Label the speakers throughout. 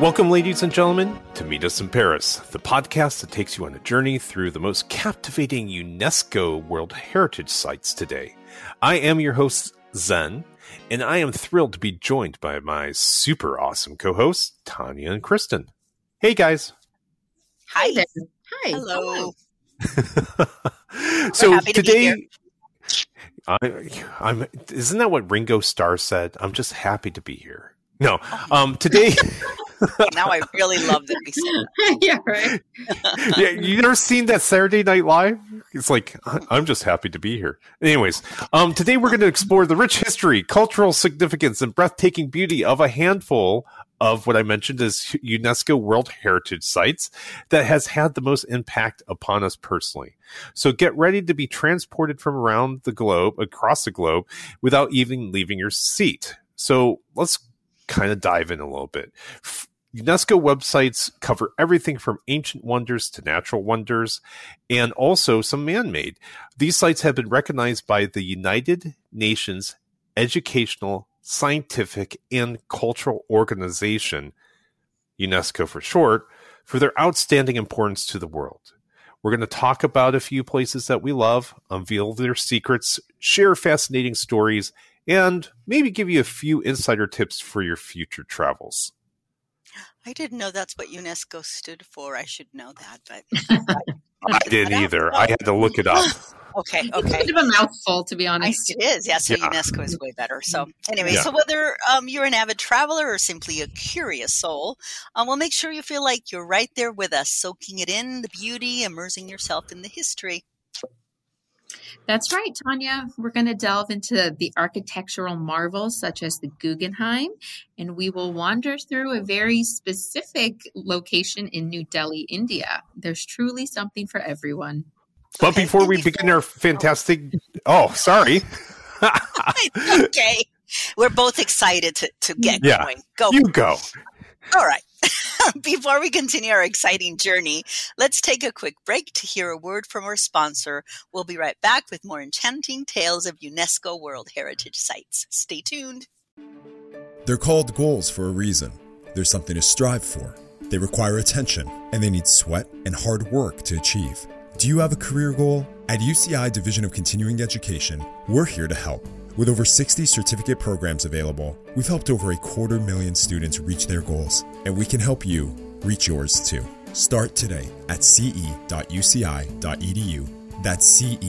Speaker 1: Welcome, ladies and gentlemen, to Meet Us in Paris, the podcast that takes you on a journey through the most captivating UNESCO World Heritage sites today. I am your host, Zen, and I am thrilled to be joined by my super awesome co hosts, Tanya and Kristen. Hey, guys.
Speaker 2: Hi. There. Hi.
Speaker 3: Hello.
Speaker 1: so today, I, I'm. Isn't that what Ringo Starr said? I'm just happy to be here. No. Um. Today.
Speaker 3: now I really love that we
Speaker 2: said yeah, right.
Speaker 1: yeah, you never seen that Saturday Night Live? It's like I'm just happy to be here. Anyways, um, today we're going to explore the rich history, cultural significance, and breathtaking beauty of a handful of what I mentioned as UNESCO World Heritage sites that has had the most impact upon us personally. So get ready to be transported from around the globe, across the globe, without even leaving your seat. So let's kind of dive in a little bit. UNESCO websites cover everything from ancient wonders to natural wonders and also some man made. These sites have been recognized by the United Nations Educational, Scientific, and Cultural Organization, UNESCO for short, for their outstanding importance to the world. We're going to talk about a few places that we love, unveil their secrets, share fascinating stories, and maybe give you a few insider tips for your future travels.
Speaker 3: I didn't know that's what UNESCO stood for. I should know that, but
Speaker 1: I didn't either. I had to look it up.
Speaker 3: okay, okay.
Speaker 2: It's a mouthful, to be honest.
Speaker 3: It is, yeah. So yeah. UNESCO is way better. So anyway, yeah. so whether um, you're an avid traveler or simply a curious soul, um, we'll make sure you feel like you're right there with us, soaking it in, the beauty, immersing yourself in the history.
Speaker 2: That's right, Tanya. We're going to delve into the architectural marvels such as the Guggenheim, and we will wander through a very specific location in New Delhi, India. There's truly something for everyone.
Speaker 1: But okay. before we begin our fantastic. Oh, sorry.
Speaker 3: okay. We're both excited to, to get yeah, going. Go.
Speaker 1: You go.
Speaker 3: All right. Before we continue our exciting journey, let's take a quick break to hear a word from our sponsor. We'll be right back with more enchanting tales of UNESCO World Heritage Sites. Stay tuned.
Speaker 4: They're called goals for a reason. There's something to strive for. They require attention, and they need sweat and hard work to achieve. Do you have a career goal? At UCI Division of Continuing Education, we're here to help. With over 60 certificate programs available, we've helped over a quarter million students reach their goals, and we can help you reach yours too. Start today at ce.uci.edu. That's ce.uci.edu.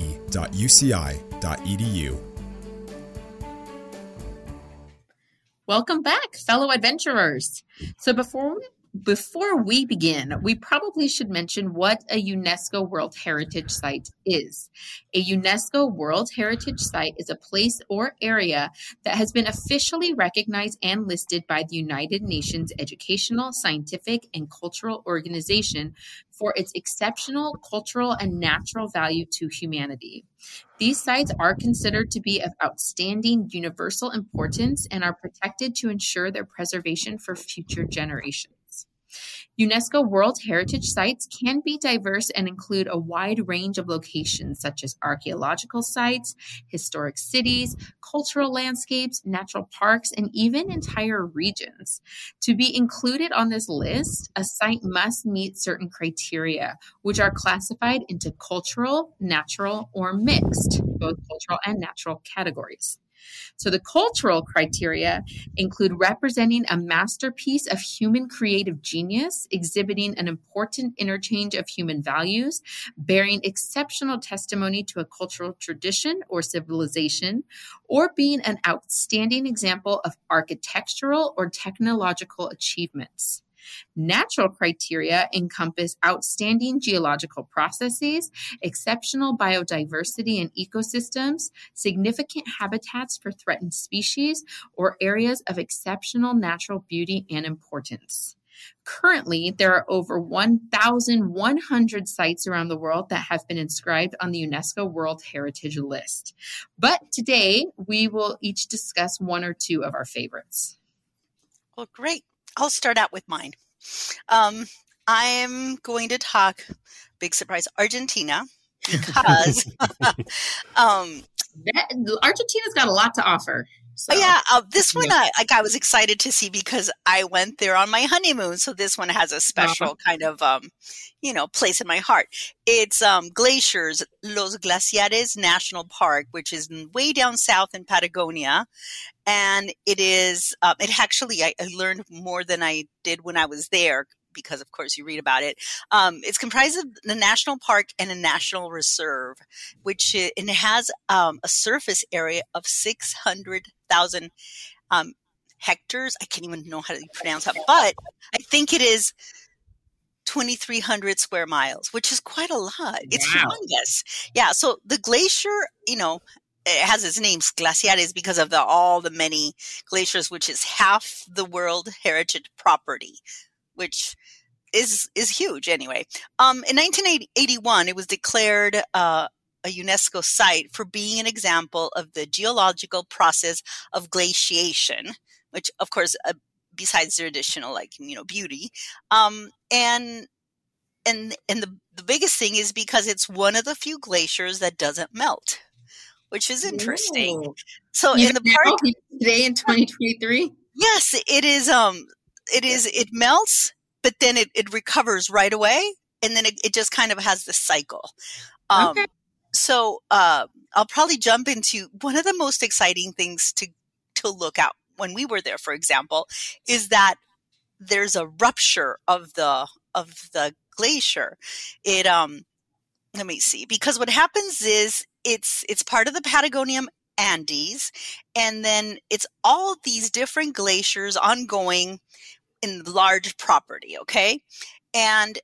Speaker 2: Welcome back, fellow adventurers. So before before we begin, we probably should mention what a UNESCO World Heritage Site is. A UNESCO World Heritage Site is a place or area that has been officially recognized and listed by the United Nations Educational, Scientific, and Cultural Organization for its exceptional cultural and natural value to humanity. These sites are considered to be of outstanding universal importance and are protected to ensure their preservation for future generations. UNESCO World Heritage Sites can be diverse and include a wide range of locations such as archaeological sites, historic cities, cultural landscapes, natural parks, and even entire regions. To be included on this list, a site must meet certain criteria, which are classified into cultural, natural, or mixed, both cultural and natural categories. So the cultural criteria include representing a masterpiece of human creative genius, exhibiting an important interchange of human values, bearing exceptional testimony to a cultural tradition or civilization, or being an outstanding example of architectural or technological achievements. Natural criteria encompass outstanding geological processes, exceptional biodiversity and ecosystems, significant habitats for threatened species, or areas of exceptional natural beauty and importance. Currently, there are over 1,100 sites around the world that have been inscribed on the UNESCO World Heritage List. But today, we will each discuss one or two of our favorites.
Speaker 3: Well, great. I'll start out with mine. Um, I'm going to talk, big surprise, Argentina, because um,
Speaker 2: that, Argentina's got a lot to offer. So.
Speaker 3: Oh, yeah, uh, this one I like. I was excited to see because I went there on my honeymoon, so this one has a special uh-huh. kind of, um, you know, place in my heart. It's um, Glaciers, Los Glaciares National Park, which is way down south in Patagonia, and it is. Uh, it actually I, I learned more than I did when I was there because of course you read about it. Um, it's comprised of the national park and a national reserve, which it, it has um, a surface area of 600,000 um, hectares. I can't even know how to pronounce that, but I think it is 2,300 square miles, which is quite a lot. It's wow. humongous. Yeah. So the glacier, you know, it has its name glaciares because of the all the many glaciers which is half the world heritage property which is is huge anyway. Um, in 1981, it was declared uh, a UNESCO site for being an example of the geological process of glaciation, which, of course, uh, besides their additional like you know beauty, um, and and and the the biggest thing is because it's one of the few glaciers that doesn't melt, which is interesting. Ooh. So you in the park
Speaker 2: today in 2023.
Speaker 3: Yes, it is. Um, it is it melts but then it, it recovers right away and then it, it just kind of has this cycle. Um, okay. so uh, i'll probably jump into one of the most exciting things to to look at when we were there for example is that there's a rupture of the of the glacier. It um let me see because what happens is it's it's part of the patagonian Andes, and then it's all these different glaciers ongoing in large property. Okay. And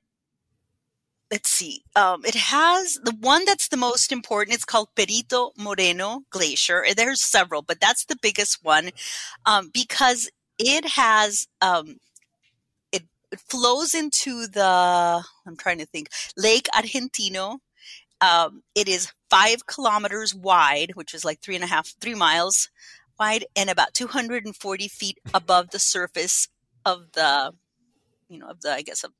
Speaker 3: let's see. Um, it has the one that's the most important. It's called Perito Moreno Glacier. There's several, but that's the biggest one um, because it has um, it, it, flows into the. I'm trying to think. Lake Argentino. Um, it is five kilometers wide, which is like three and a half, three miles wide, and about 240 feet above the surface of the, you know, of the, I guess, of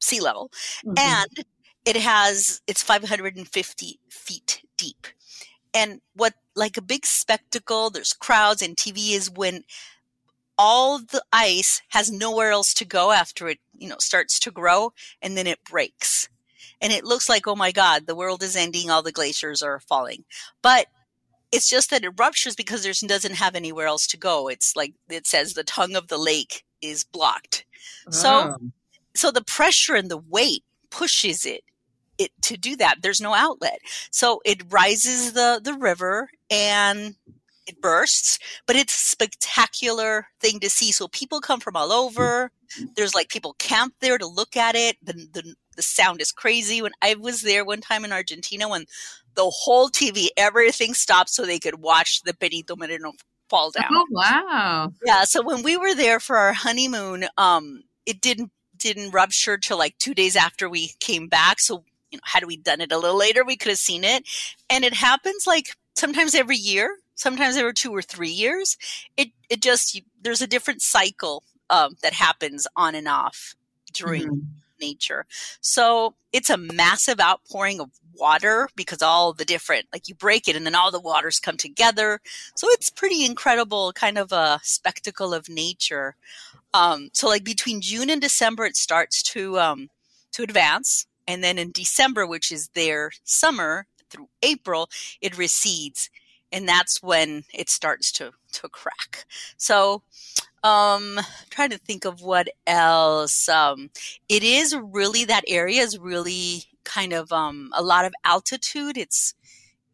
Speaker 3: sea level. Mm-hmm. And it has, it's 550 feet deep. And what, like a big spectacle, there's crowds and TV is when all the ice has nowhere else to go after it, you know, starts to grow and then it breaks. And it looks like, oh my God, the world is ending, all the glaciers are falling. But it's just that it ruptures because there doesn't have anywhere else to go. It's like it says the tongue of the lake is blocked. So, oh. so the pressure and the weight pushes it, it to do that. There's no outlet. So it rises the, the river and it bursts, but it's a spectacular thing to see. So people come from all over. There's like people camp there to look at it. The, the, the sound is crazy. When I was there one time in Argentina, when the whole TV, everything stopped so they could watch the Perito Moreno fall down.
Speaker 2: Oh wow!
Speaker 3: Yeah. So when we were there for our honeymoon, um, it didn't didn't rupture till like two days after we came back. So you know, had we done it a little later, we could have seen it. And it happens like sometimes every year, sometimes every two or three years. It it just there's a different cycle um, that happens on and off during. Mm-hmm nature. So it's a massive outpouring of water because all the different, like you break it and then all the waters come together. So it's pretty incredible kind of a spectacle of nature. Um, so like between June and December, it starts to, um, to advance. And then in December, which is their summer through April, it recedes. And that's when it starts to, to crack. So, um trying to think of what else um it is really that area is really kind of um a lot of altitude. It's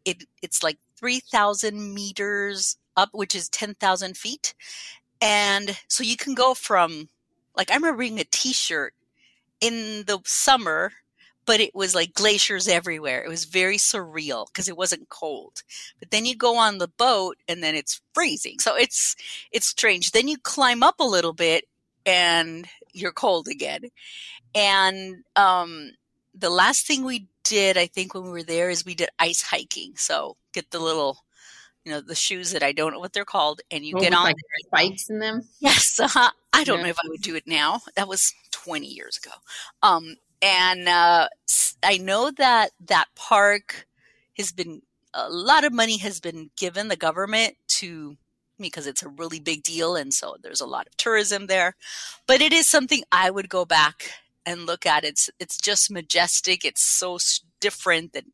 Speaker 3: it it's like 3000 meters up which is 10,000 feet. And so you can go from like i remember wearing a t-shirt in the summer but it was like glaciers everywhere. It was very surreal because it wasn't cold. But then you go on the boat and then it's freezing. So it's it's strange. Then you climb up a little bit and you're cold again. And um, the last thing we did, I think, when we were there, is we did ice hiking. So get the little you know the shoes that I don't know what they're called, and you oh, get on
Speaker 2: like spikes in them.
Speaker 3: Yes, uh, I don't yeah. know if I would do it now. That was 20 years ago. Um, and uh, I know that that park has been a lot of money has been given the government to because it's a really big deal. And so there's a lot of tourism there. But it is something I would go back and look at. It's, it's just majestic. It's so different than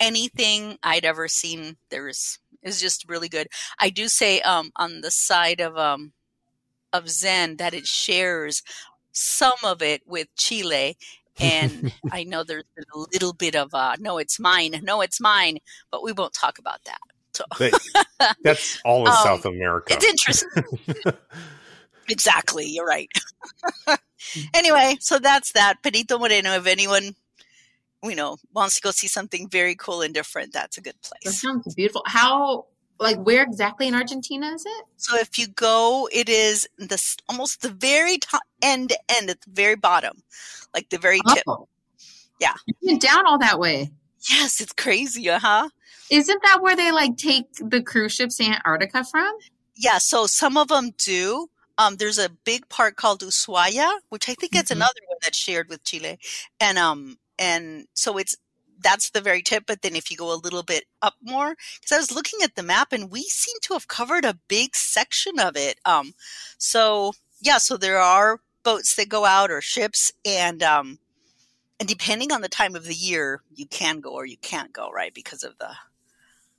Speaker 3: anything I'd ever seen. There's, is just really good. I do say um, on the side of um, of Zen that it shares some of it with Chile. And I know there's been a little bit of uh, no, it's mine, no, it's mine, but we won't talk about that. So
Speaker 1: that's all in um, South America.
Speaker 3: It's interesting. exactly, you're right. anyway, so that's that. Perito Moreno. If anyone you know wants to go see something very cool and different, that's a good place.
Speaker 2: That sounds beautiful. How like where exactly in Argentina is it?
Speaker 3: So if you go, it is the almost the very top end to end at the very bottom, like the very tip. Oh. Yeah,
Speaker 2: you went down all that way.
Speaker 3: Yes, it's crazy, uh huh.
Speaker 2: Isn't that where they like take the cruise ships to Antarctica from?
Speaker 3: Yeah, so some of them do. Um, there's a big part called Ushuaia, which I think mm-hmm. it's another one that's shared with Chile, and um, and so it's that's the very tip. But then if you go a little bit up more, because I was looking at the map and we seem to have covered a big section of it. Um, so yeah, so there are boats that go out or ships and, um, and depending on the time of the year, you can go or you can't go, right? Because of the.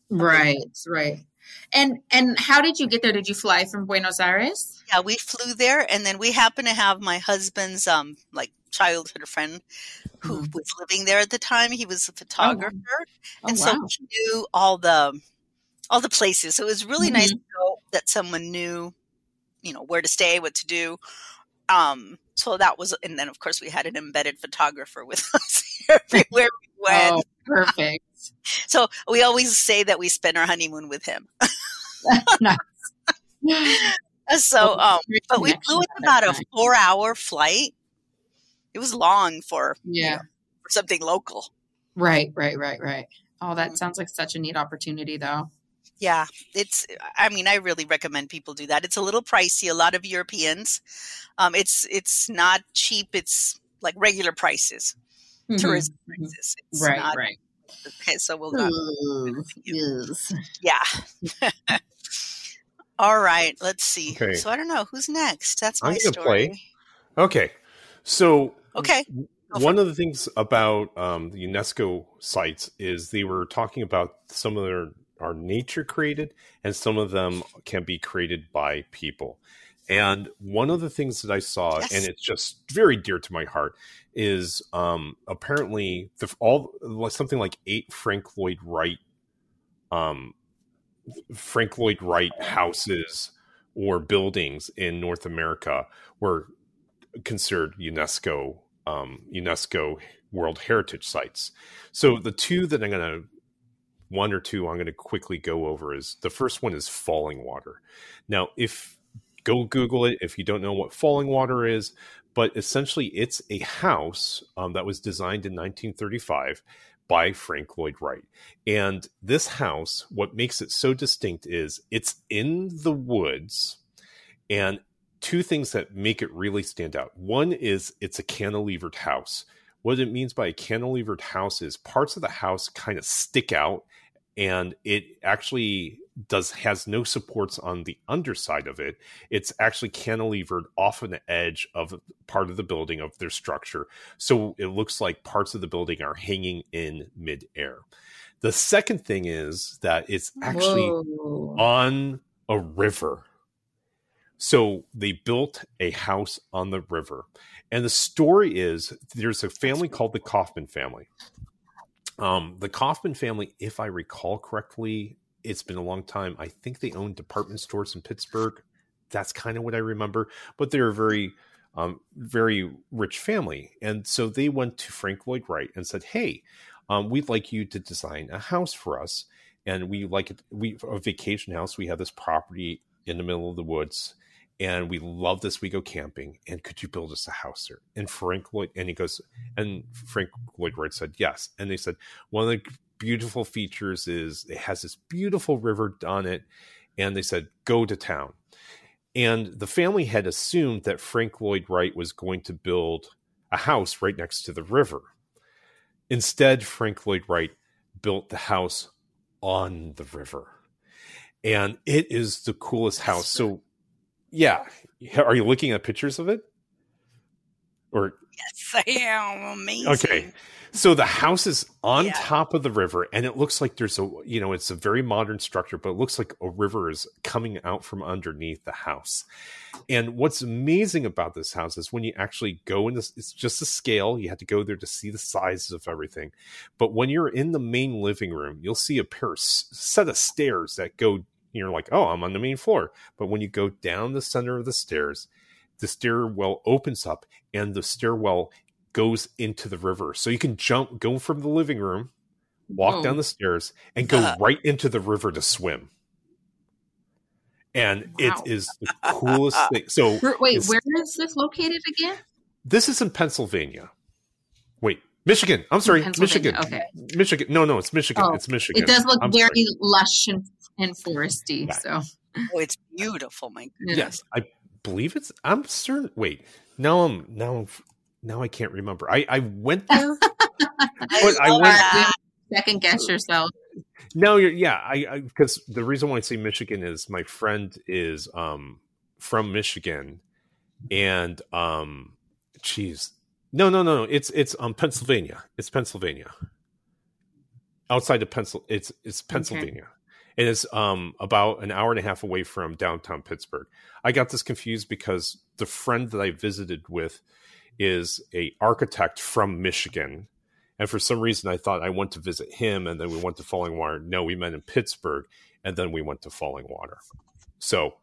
Speaker 2: Right, right. And and how did you get there? Did you fly from Buenos Aires?
Speaker 3: Yeah, we flew there, and then we happened to have my husband's um like childhood friend who mm-hmm. was living there at the time. He was a oh, photographer, oh, oh, and wow. so he knew all the all the places. So it was really mm-hmm. nice to know that someone knew, you know, where to stay, what to do. Um, so that was, and then of course we had an embedded photographer with us everywhere we went. Oh,
Speaker 2: perfect.
Speaker 3: so we always say that we spent our honeymoon with him. so, um, but we flew in about a four-hour flight it was long for yeah you know, for something local.
Speaker 2: Right, right, right, right. Oh, that mm-hmm. sounds like such a neat opportunity, though.
Speaker 3: Yeah, it's. I mean, I really recommend people do that. It's a little pricey. A lot of Europeans, um, it's it's not cheap. It's like regular prices, mm-hmm. tourism mm-hmm. prices. It's
Speaker 2: right, not, right.
Speaker 3: Okay, so we'll not. yes. Yeah. All right. Let's see. Okay. So I don't know who's next. That's my story. Play.
Speaker 1: Okay. So
Speaker 3: Okay.
Speaker 1: One of the things about um, the UNESCO sites is they were talking about some of their are nature created and some of them can be created by people. And one of the things that I saw, yes. and it's just very dear to my heart, is um, apparently the, all something like eight Frank Lloyd Wright, um, Frank Lloyd Wright houses or buildings in North America were considered UNESCO um, UNESCO World Heritage Sites. So the two that I'm going to one or two I'm going to quickly go over is the first one is falling water. Now, if go Google it if you don't know what falling water is, but essentially it's a house um, that was designed in 1935 by Frank Lloyd Wright. And this house, what makes it so distinct is it's in the woods and two things that make it really stand out. One is it's a cantilevered house. What it means by a cantilevered house is parts of the house kind of stick out and it actually does has no supports on the underside of it. It's actually cantilevered off an edge of part of the building of their structure. So it looks like parts of the building are hanging in midair. The second thing is that it's actually Whoa. on a river. So they built a house on the river. And the story is there's a family called the Kaufmann family. Um, the Kaufmann family, if I recall correctly, it's been a long time. I think they owned department stores in Pittsburgh. That's kind of what I remember. But they're a very, um, very rich family. And so they went to Frank Lloyd Wright and said, Hey, um, we'd like you to design a house for us. And we like it. We a vacation house. We have this property in the middle of the woods and we love this. We go camping, and could you build us a house there? And Frank Lloyd, and he goes, and Frank Lloyd Wright said yes. And they said one of the beautiful features is it has this beautiful river on it, and they said go to town. And the family had assumed that Frank Lloyd Wright was going to build a house right next to the river. Instead, Frank Lloyd Wright built the house on the river and it is the coolest house. So, yeah, are you looking at pictures of it? Or
Speaker 3: yes, I am amazing.
Speaker 1: Okay, so the house is on
Speaker 3: Yeah.
Speaker 1: top of the river, and it looks like there's a you know it's a very modern structure, but it looks like a river is coming out from underneath the house. And what's amazing about this house is when you actually go in this, it's just a scale. You have to go there to see the sizes of everything. But when you're in the main living room, you'll see a pair of set of stairs that go. You're like, oh, I'm on the main floor. But when you go down the center of the stairs, the stairwell opens up, and the stairwell goes into the river. So you can jump, go from the living room, walk
Speaker 2: Whoa.
Speaker 1: down the stairs, and go
Speaker 3: Uh.
Speaker 1: right into the river to swim. And
Speaker 2: Wow.
Speaker 1: it is the coolest thing. So
Speaker 2: Wait, where is this located again?
Speaker 1: this is in Pennsylvania. Wait, Michigan. I'm sorry, Michigan.
Speaker 2: Okay.
Speaker 1: Michigan. No, no, it's Michigan.
Speaker 2: Oh,
Speaker 1: it's Michigan.
Speaker 2: It does look
Speaker 1: I'm
Speaker 2: very
Speaker 1: sorry.
Speaker 2: lush and, and foresty.
Speaker 1: Yeah.
Speaker 2: So
Speaker 3: Oh, it's beautiful. My goodness.
Speaker 1: Yes, I believe it's. I'm certain. Wait, now I'm now I'm now I can't remember. I I went there. But I went-
Speaker 3: that.
Speaker 2: second guess yourself.
Speaker 1: No, you're, yeah, I because the reason why I say Michigan is my friend is um from Michigan, and um, geez, no, no, no, no, it's it's um Pennsylvania. It's Pennsylvania. Outside of Pencil, it's it's Pennsylvania, and it's um about an hour and a half away from downtown Pittsburgh. I got this confused because the friend that I visited with is a architect from Michigan. And for some reason, I thought I went to visit him, and then we went to Falling Water. No, we met in Pittsburgh, and then we went to Falling Water. So,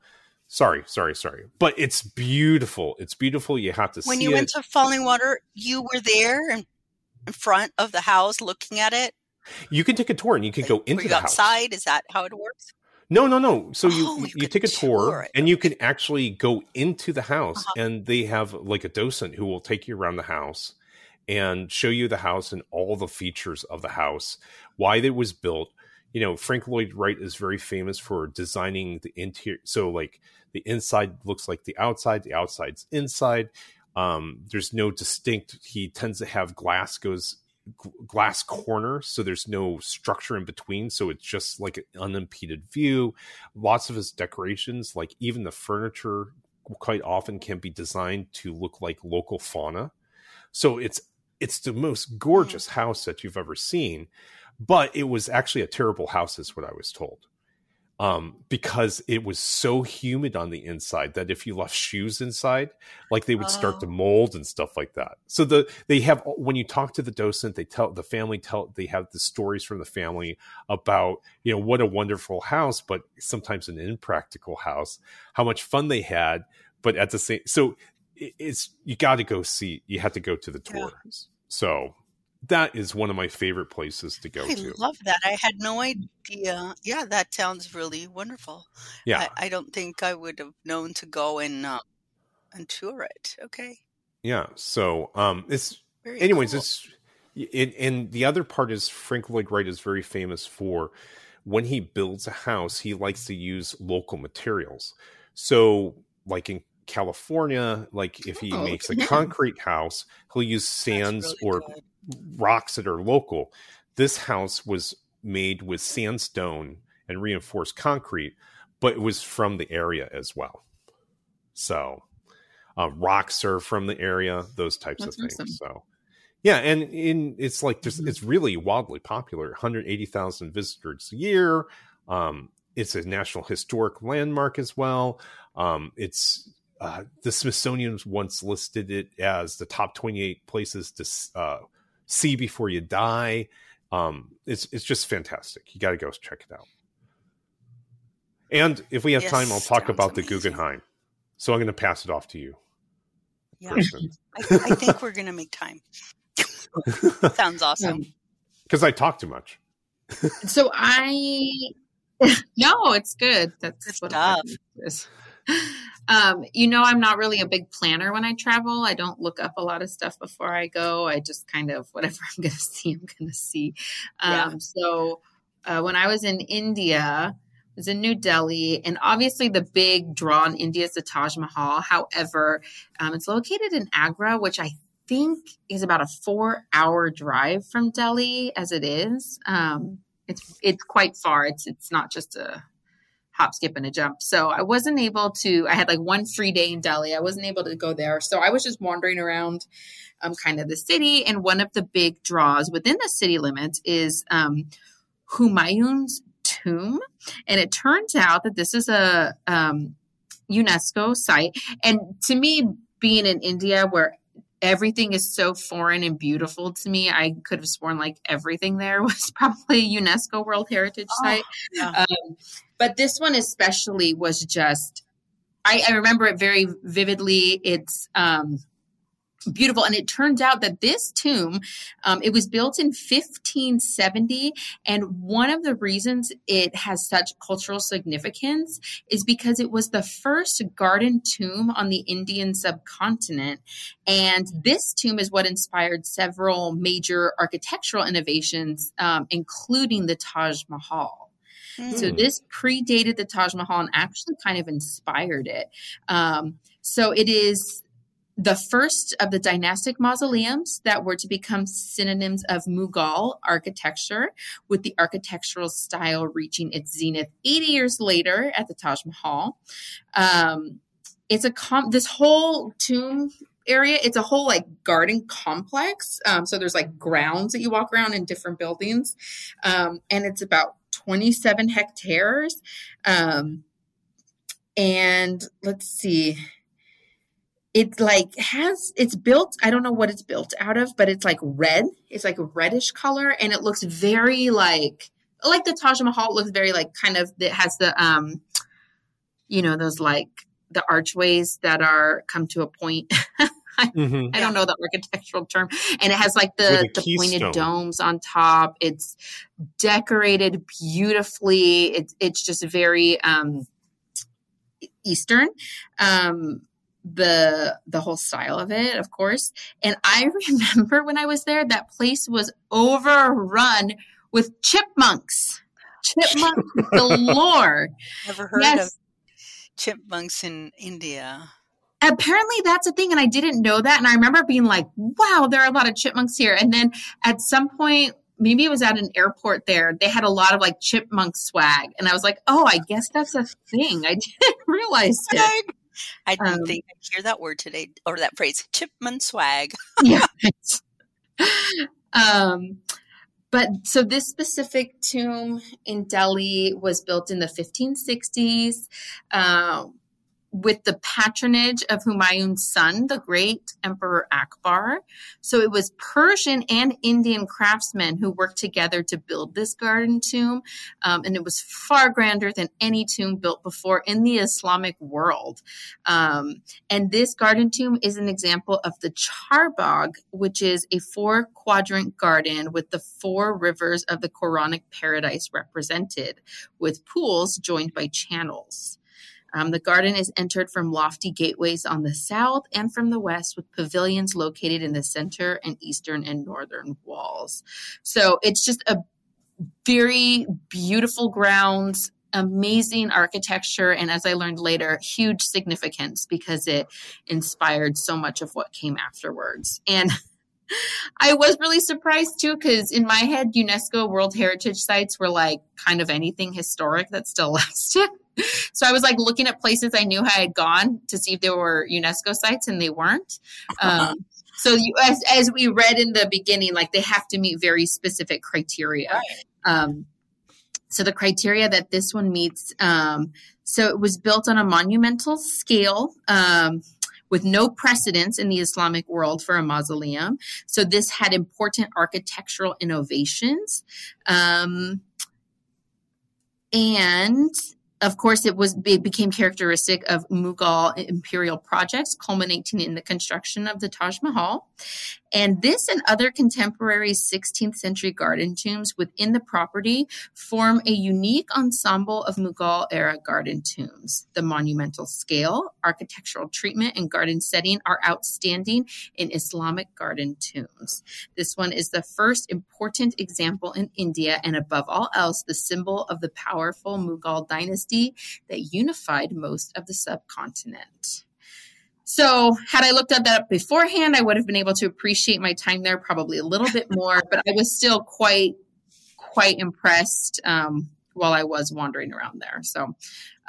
Speaker 1: sorry, sorry, sorry, but it's beautiful. It's beautiful. You have to
Speaker 3: When you
Speaker 1: it.
Speaker 3: went to Falling Water, you were there in front of the house looking at it.
Speaker 1: You can take a tour, and you can go
Speaker 3: Were
Speaker 1: into
Speaker 3: you
Speaker 1: the house.
Speaker 3: outside? Is that how it works?
Speaker 1: No, no, no. So you
Speaker 3: Oh,
Speaker 1: you,
Speaker 3: you
Speaker 1: take a tour,
Speaker 3: tour
Speaker 1: and you can actually go into the house,
Speaker 3: Uh-huh.
Speaker 1: and they have like a docent who will take you around the house and show you the house and all the features of the house, why it was built. You know, Frank Lloyd Wright is very famous for designing the interior. So, like the inside looks like the outside, the outside's inside. Um, there's no distinct. He tends to have glass goes g- glass corners, so there's no structure in between. So it's just like an unimpeded view. Lots of his decorations, like even the furniture, quite often can be designed to look like local fauna. So it's it's the most gorgeous mm. house that you've ever seen, but it was actually a terrible house, is what I was told. Um, because it was so humid on the inside that if you left shoes inside, like they would start to
Speaker 3: Oh.
Speaker 1: mold and stuff like that. So the they have when you talk to the docent, they tell the family tell they have the stories from the family about you know what a wonderful house, but sometimes an impractical house, how much fun they had, but at the same so it- it's you got to go see you have to go to the
Speaker 3: Yeah.
Speaker 1: tours. So that is one of my favorite places to go
Speaker 3: I
Speaker 1: to.
Speaker 3: love that. I had no idea. Yeah, that sounds really wonderful.
Speaker 1: Yeah,
Speaker 3: I, I don't think I would have known to go and uh, and tour it. Okay.
Speaker 1: yeah. So um, it's
Speaker 3: Very
Speaker 1: anyways
Speaker 3: cool.
Speaker 1: it's it, and the other part is frank lloyd wright is very famous for when he builds a house he likes to use local materials so like in california like if he
Speaker 2: Oh,
Speaker 1: makes a concrete house he'll use sands
Speaker 3: really
Speaker 1: or
Speaker 3: good.
Speaker 1: Rocks that are local. This house was made with sandstone and reinforced concrete but it was from the area as well. So uh, rocks are from the area those types
Speaker 2: That's
Speaker 1: of things
Speaker 2: awesome.
Speaker 1: so. Yeah and in it's like just
Speaker 2: Mhm.
Speaker 1: it's really wildly popular 180000 visitors a year. Um it's a national historic landmark as well. Um it's uh, the smithsonian once listed it as the top 28 places to uh, see before you die. Um it's it's just fantastic. You got to go check it out. And if we have
Speaker 3: Yes,
Speaker 1: time i'll talk
Speaker 3: sounds
Speaker 1: about the guggenheim. So i'm going to pass it off to you
Speaker 3: Yeah, I, I think we're gonna make time. Sounds awesome.
Speaker 1: Because i talk too much.
Speaker 2: So I no, it's good. That's
Speaker 3: Good
Speaker 2: what
Speaker 3: stuff.
Speaker 2: It. Um, you know, I'm not really a big planner when I travel. I don't look up a lot of stuff before I go. I just kind of whatever I'm going to see, I'm going to see. Um,
Speaker 3: Yeah.
Speaker 2: So uh, when I was in India, I was in New Delhi, and obviously the big draw in India is the Taj Mahal. However, um, it's located in Agra, which I think is about a four-hour drive from Delhi, as it is. Um, it's it's quite far. It's it's not just a hop, skip, and a jump. So I wasn't able to, I had like one free day in Delhi. I wasn't able to go there. So I was just wandering around um, kind of the city. And one of the big draws within the city limits is um, Humayun's tomb. And it turns out that this is a um, UNESCO site. And to me, being in India, where everything is so foreign and beautiful to me. I could have sworn like everything there was probably a UNESCO World Heritage oh, Site. Yeah. Um, but this one especially was just, I, I remember it very vividly. It's, um, beautiful. And it turns out that this tomb um, it was built in 1570 and one of the reasons it has such cultural significance is because it was the first garden tomb on the indian subcontinent. And this tomb is what inspired several major architectural innovations um, including the taj mahal so hmm. this predated the Taj Mahal and actually kind of inspired it. Um, so it is the first of the dynastic mausoleums that were to become synonyms of Mughal architecture, with the architectural style reaching its zenith 80 years later at the Taj Mahal. Um, it's a com- this whole tomb area it's a whole like garden complex um, so there's like grounds that you walk around in different buildings um, and it's about 27 hectares. Um, and let's see. It like has it's built i don't know what it's built out of but it's like red. It's like a reddish color and it looks very like like the taj mahal looks very like kind of it has the um you know those like the archways that are come to a point mm-hmm. I, don't know the architectural term. And it has like the, the pointed domes on top. It's decorated beautifully. It's it's just very um eastern. Um the the whole style of it of course. And i remember when i was there that place was overrun with chipmunks. Chipmunk galore.
Speaker 3: Never heard yes. of chipmunks in india
Speaker 2: apparently that's a thing and i didn't know that and i remember being like wow there are a lot of chipmunks here and then at some point maybe it was at an airport there they had a lot of like chipmunk swag and i was like oh i guess that's a thing i didn't realize it
Speaker 3: I didn't um, think I'd hear that word today or that phrase, chipmunk swag.
Speaker 2: yeah. um, but so this specific tomb in Delhi was built in the 1560s. Uh, with the patronage of Humayun's son, the great Emperor Akbar. So it was Persian and Indian craftsmen who worked together to build this garden tomb. Um, and it was far grander than any tomb built before in the Islamic world. Um, and this garden tomb is an example of the Charbagh, which is a four quadrant garden with the four rivers of the Quranic paradise represented, with pools joined by channels. Um, the garden is entered from lofty gateways on the south and from the west, with pavilions located in the center and eastern and northern walls. So it's just a very beautiful grounds, amazing architecture, and as I learned later, huge significance because it inspired so much of what came afterwards. And I was really surprised too, because in my head, UNESCO World Heritage sites were like kind of anything historic that still lasted so I was like looking at places I knew I had gone to see if there were UNESCO sites, and they weren't. Um, so you, as, as we read in the beginning, like they have to meet very specific criteria. Right. Um, so the criteria that this one meets, um, so it was built on a monumental scale. Um, with no precedence in the Islamic world for a mausoleum. So this had important architectural innovations. Um, and of course, it was it became characteristic of Mughal imperial projects, culminating in the construction of the Taj Mahal. And this and other contemporary 16th century garden tombs within the property form a unique ensemble of Mughal era garden tombs. The monumental scale, architectural treatment, and garden setting are outstanding in Islamic garden tombs. This one is the first important example in India and above all else, the symbol of the powerful Mughal dynasty that unified most of the subcontinent. So, had I looked at that up beforehand, I would have been able to appreciate my time there probably a little bit more. but I was still quite, quite impressed um, while I was wandering around there. So,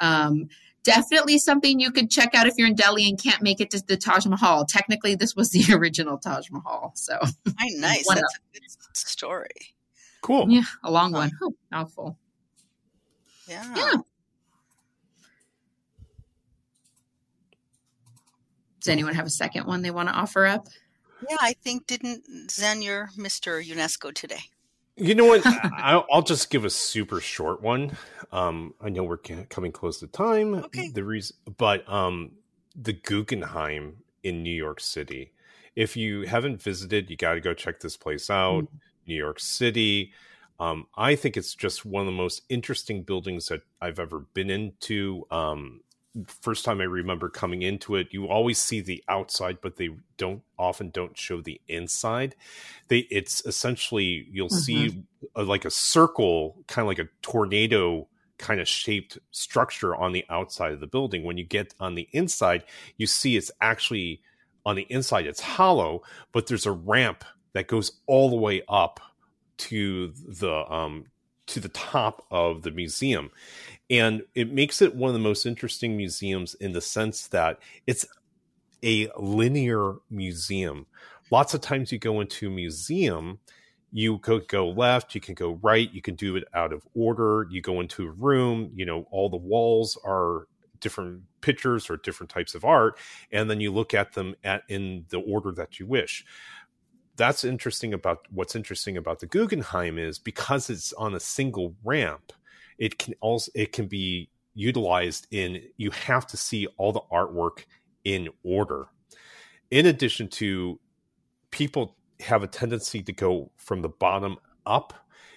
Speaker 2: um, definitely something you could check out if you're in Delhi and can't make it to the Taj Mahal. Technically, this was the original Taj Mahal. So,
Speaker 3: Hi, nice.
Speaker 2: One
Speaker 3: That's a good story.
Speaker 1: Cool.
Speaker 2: yeah, a long one. Oh, mouthful.
Speaker 3: Yeah.
Speaker 2: Yeah. Does anyone have a second one they want to offer up?
Speaker 3: Yeah, I think didn't Zen your Mr. UNESCO today?
Speaker 1: You know what? I, I'll just give a super short one. Um, I know we're coming close to time.
Speaker 3: Okay.
Speaker 1: The reason, but um, the Guggenheim in New York City. If you haven't visited, you got to go check this place out. New York City. Um, I think it's just one of the most interesting buildings that I've ever been into. Um, first time I remember coming into it, you always see the outside, but they don't often don't show the inside. They it's essentially you'll see a, like a circle, kind of like a tornado kind of shaped structure on the outside of the building. When you get on the inside, you see it's actually on the inside it's hollow, but there's a ramp that goes all the way up to the um to the top of the museum and it makes it one of the most interesting museums in the sense that it's a linear museum. Lots of times you go into a museum you could go left you can go right you can do it out of order. You go into a room you know all the walls are different pictures or different types of art and then you look at them at in the order that you wish. That's interesting about what's interesting about the Guggenheim is because it's on a single ramp, it can also it can be utilized in you have to see all the artwork in order. In addition to people have a tendency to go from the bottom up,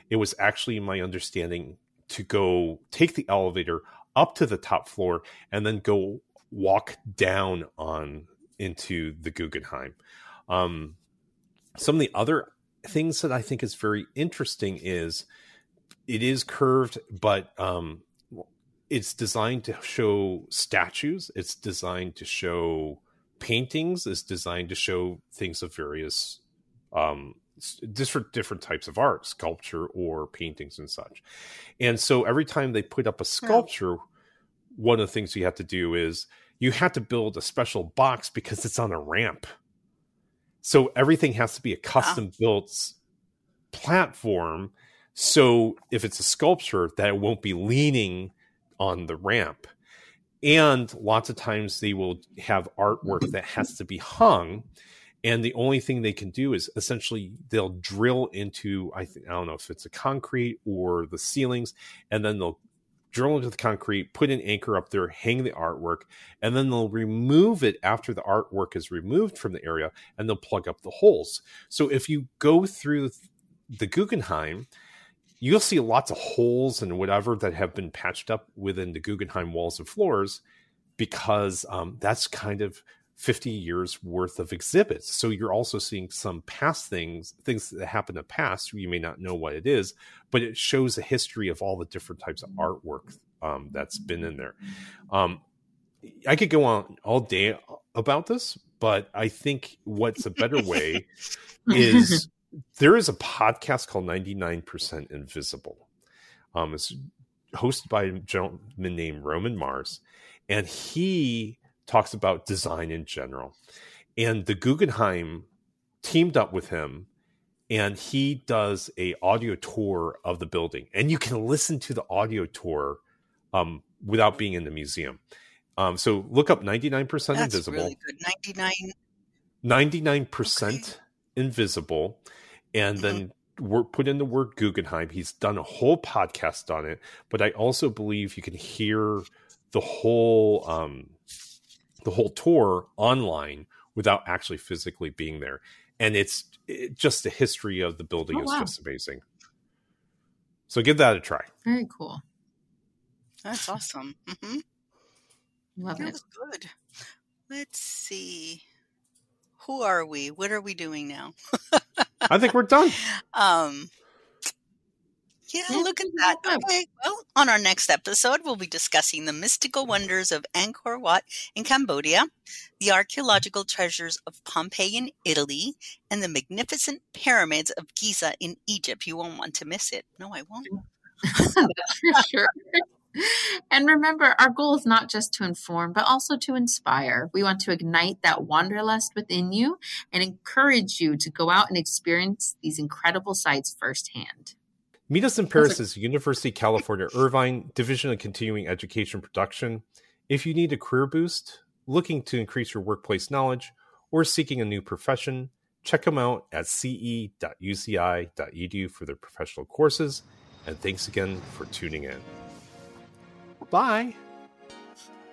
Speaker 1: it was actually my understanding to go take the elevator up to the top floor and then go walk down on into the Guggenheim. Um, some of the other things that I think is very interesting is it is curved, but um, it's designed to show statues. It's designed to show paintings. It's designed to show things of various um, different different types of art, sculpture or paintings and such. And so every time they put up a sculpture, one of the things you have to do is you have to build a special box because it's on a ramp. So everything has to be a custom built s- platform. So if it's a sculpture, that it won't be leaning on the ramp. And lots of times they will have artwork that has to be hung. And the only thing they can do is essentially they'll drill into I think I don't know if it's a concrete or the ceilings, and then they'll drill into the concrete, put an anchor up there, hang the artwork, and then they'll remove it after the artwork is removed from the area and they'll plug up the holes. So if you go through the Guggenheim, you'll see lots of holes and whatever that have been patched up within the Guggenheim walls and floors because um, that's kind of 50 years worth of exhibits. So you're also seeing some past things, things that happened in the past. You may not know what it is, but it shows a history of all the different types of artwork um, that's been in there. Um, I could go on all day about this, but I think what's a better way is there is a podcast called 99% Invisible. Um, it's hosted by a gentleman named Roman Mars, and he talks about design in general. And the Guggenheim teamed up with him and he does a audio tour of the building and you can listen to the audio tour um, without being in the museum um, so look up 99%
Speaker 3: That's
Speaker 1: invisible
Speaker 3: really good. 99.
Speaker 1: 99%
Speaker 3: Okay.
Speaker 1: Invisible and then wor- put in the word guggenheim he's done a whole podcast on it but i also believe you can hear the whole um, the whole tour online without actually physically being there and it's it, just the history of the building
Speaker 2: Oh,
Speaker 1: is
Speaker 2: wow.
Speaker 1: just amazing so give that a try
Speaker 2: Very cool.
Speaker 3: That's awesome. Mm-hmm.
Speaker 2: Love
Speaker 3: That
Speaker 2: it.
Speaker 3: good. Let's see. Who are we? What are we doing now?
Speaker 1: i think we're done
Speaker 3: Um, yeah,
Speaker 2: Yeah,
Speaker 3: look at that. Okay, well, on our next episode, we'll be discussing the mystical wonders of Angkor Wat in Cambodia, the archaeological treasures of Pompeii in Italy, and the magnificent pyramids of Giza in Egypt. You won't want to miss it. No, I won't.
Speaker 2: For sure. And remember, our goal is not just to inform, but also to inspire. We want to ignite that wanderlust within you and encourage you to go out and experience these incredible sights firsthand.
Speaker 1: Meet us in Paris's University California Irvine Division of Continuing Education Production. If you need a career boost, looking to increase your workplace knowledge, or seeking a new profession, check them out at ce.uci.edu for their professional courses. And thanks again for tuning in. Bye.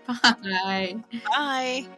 Speaker 2: Bye.
Speaker 3: Bye.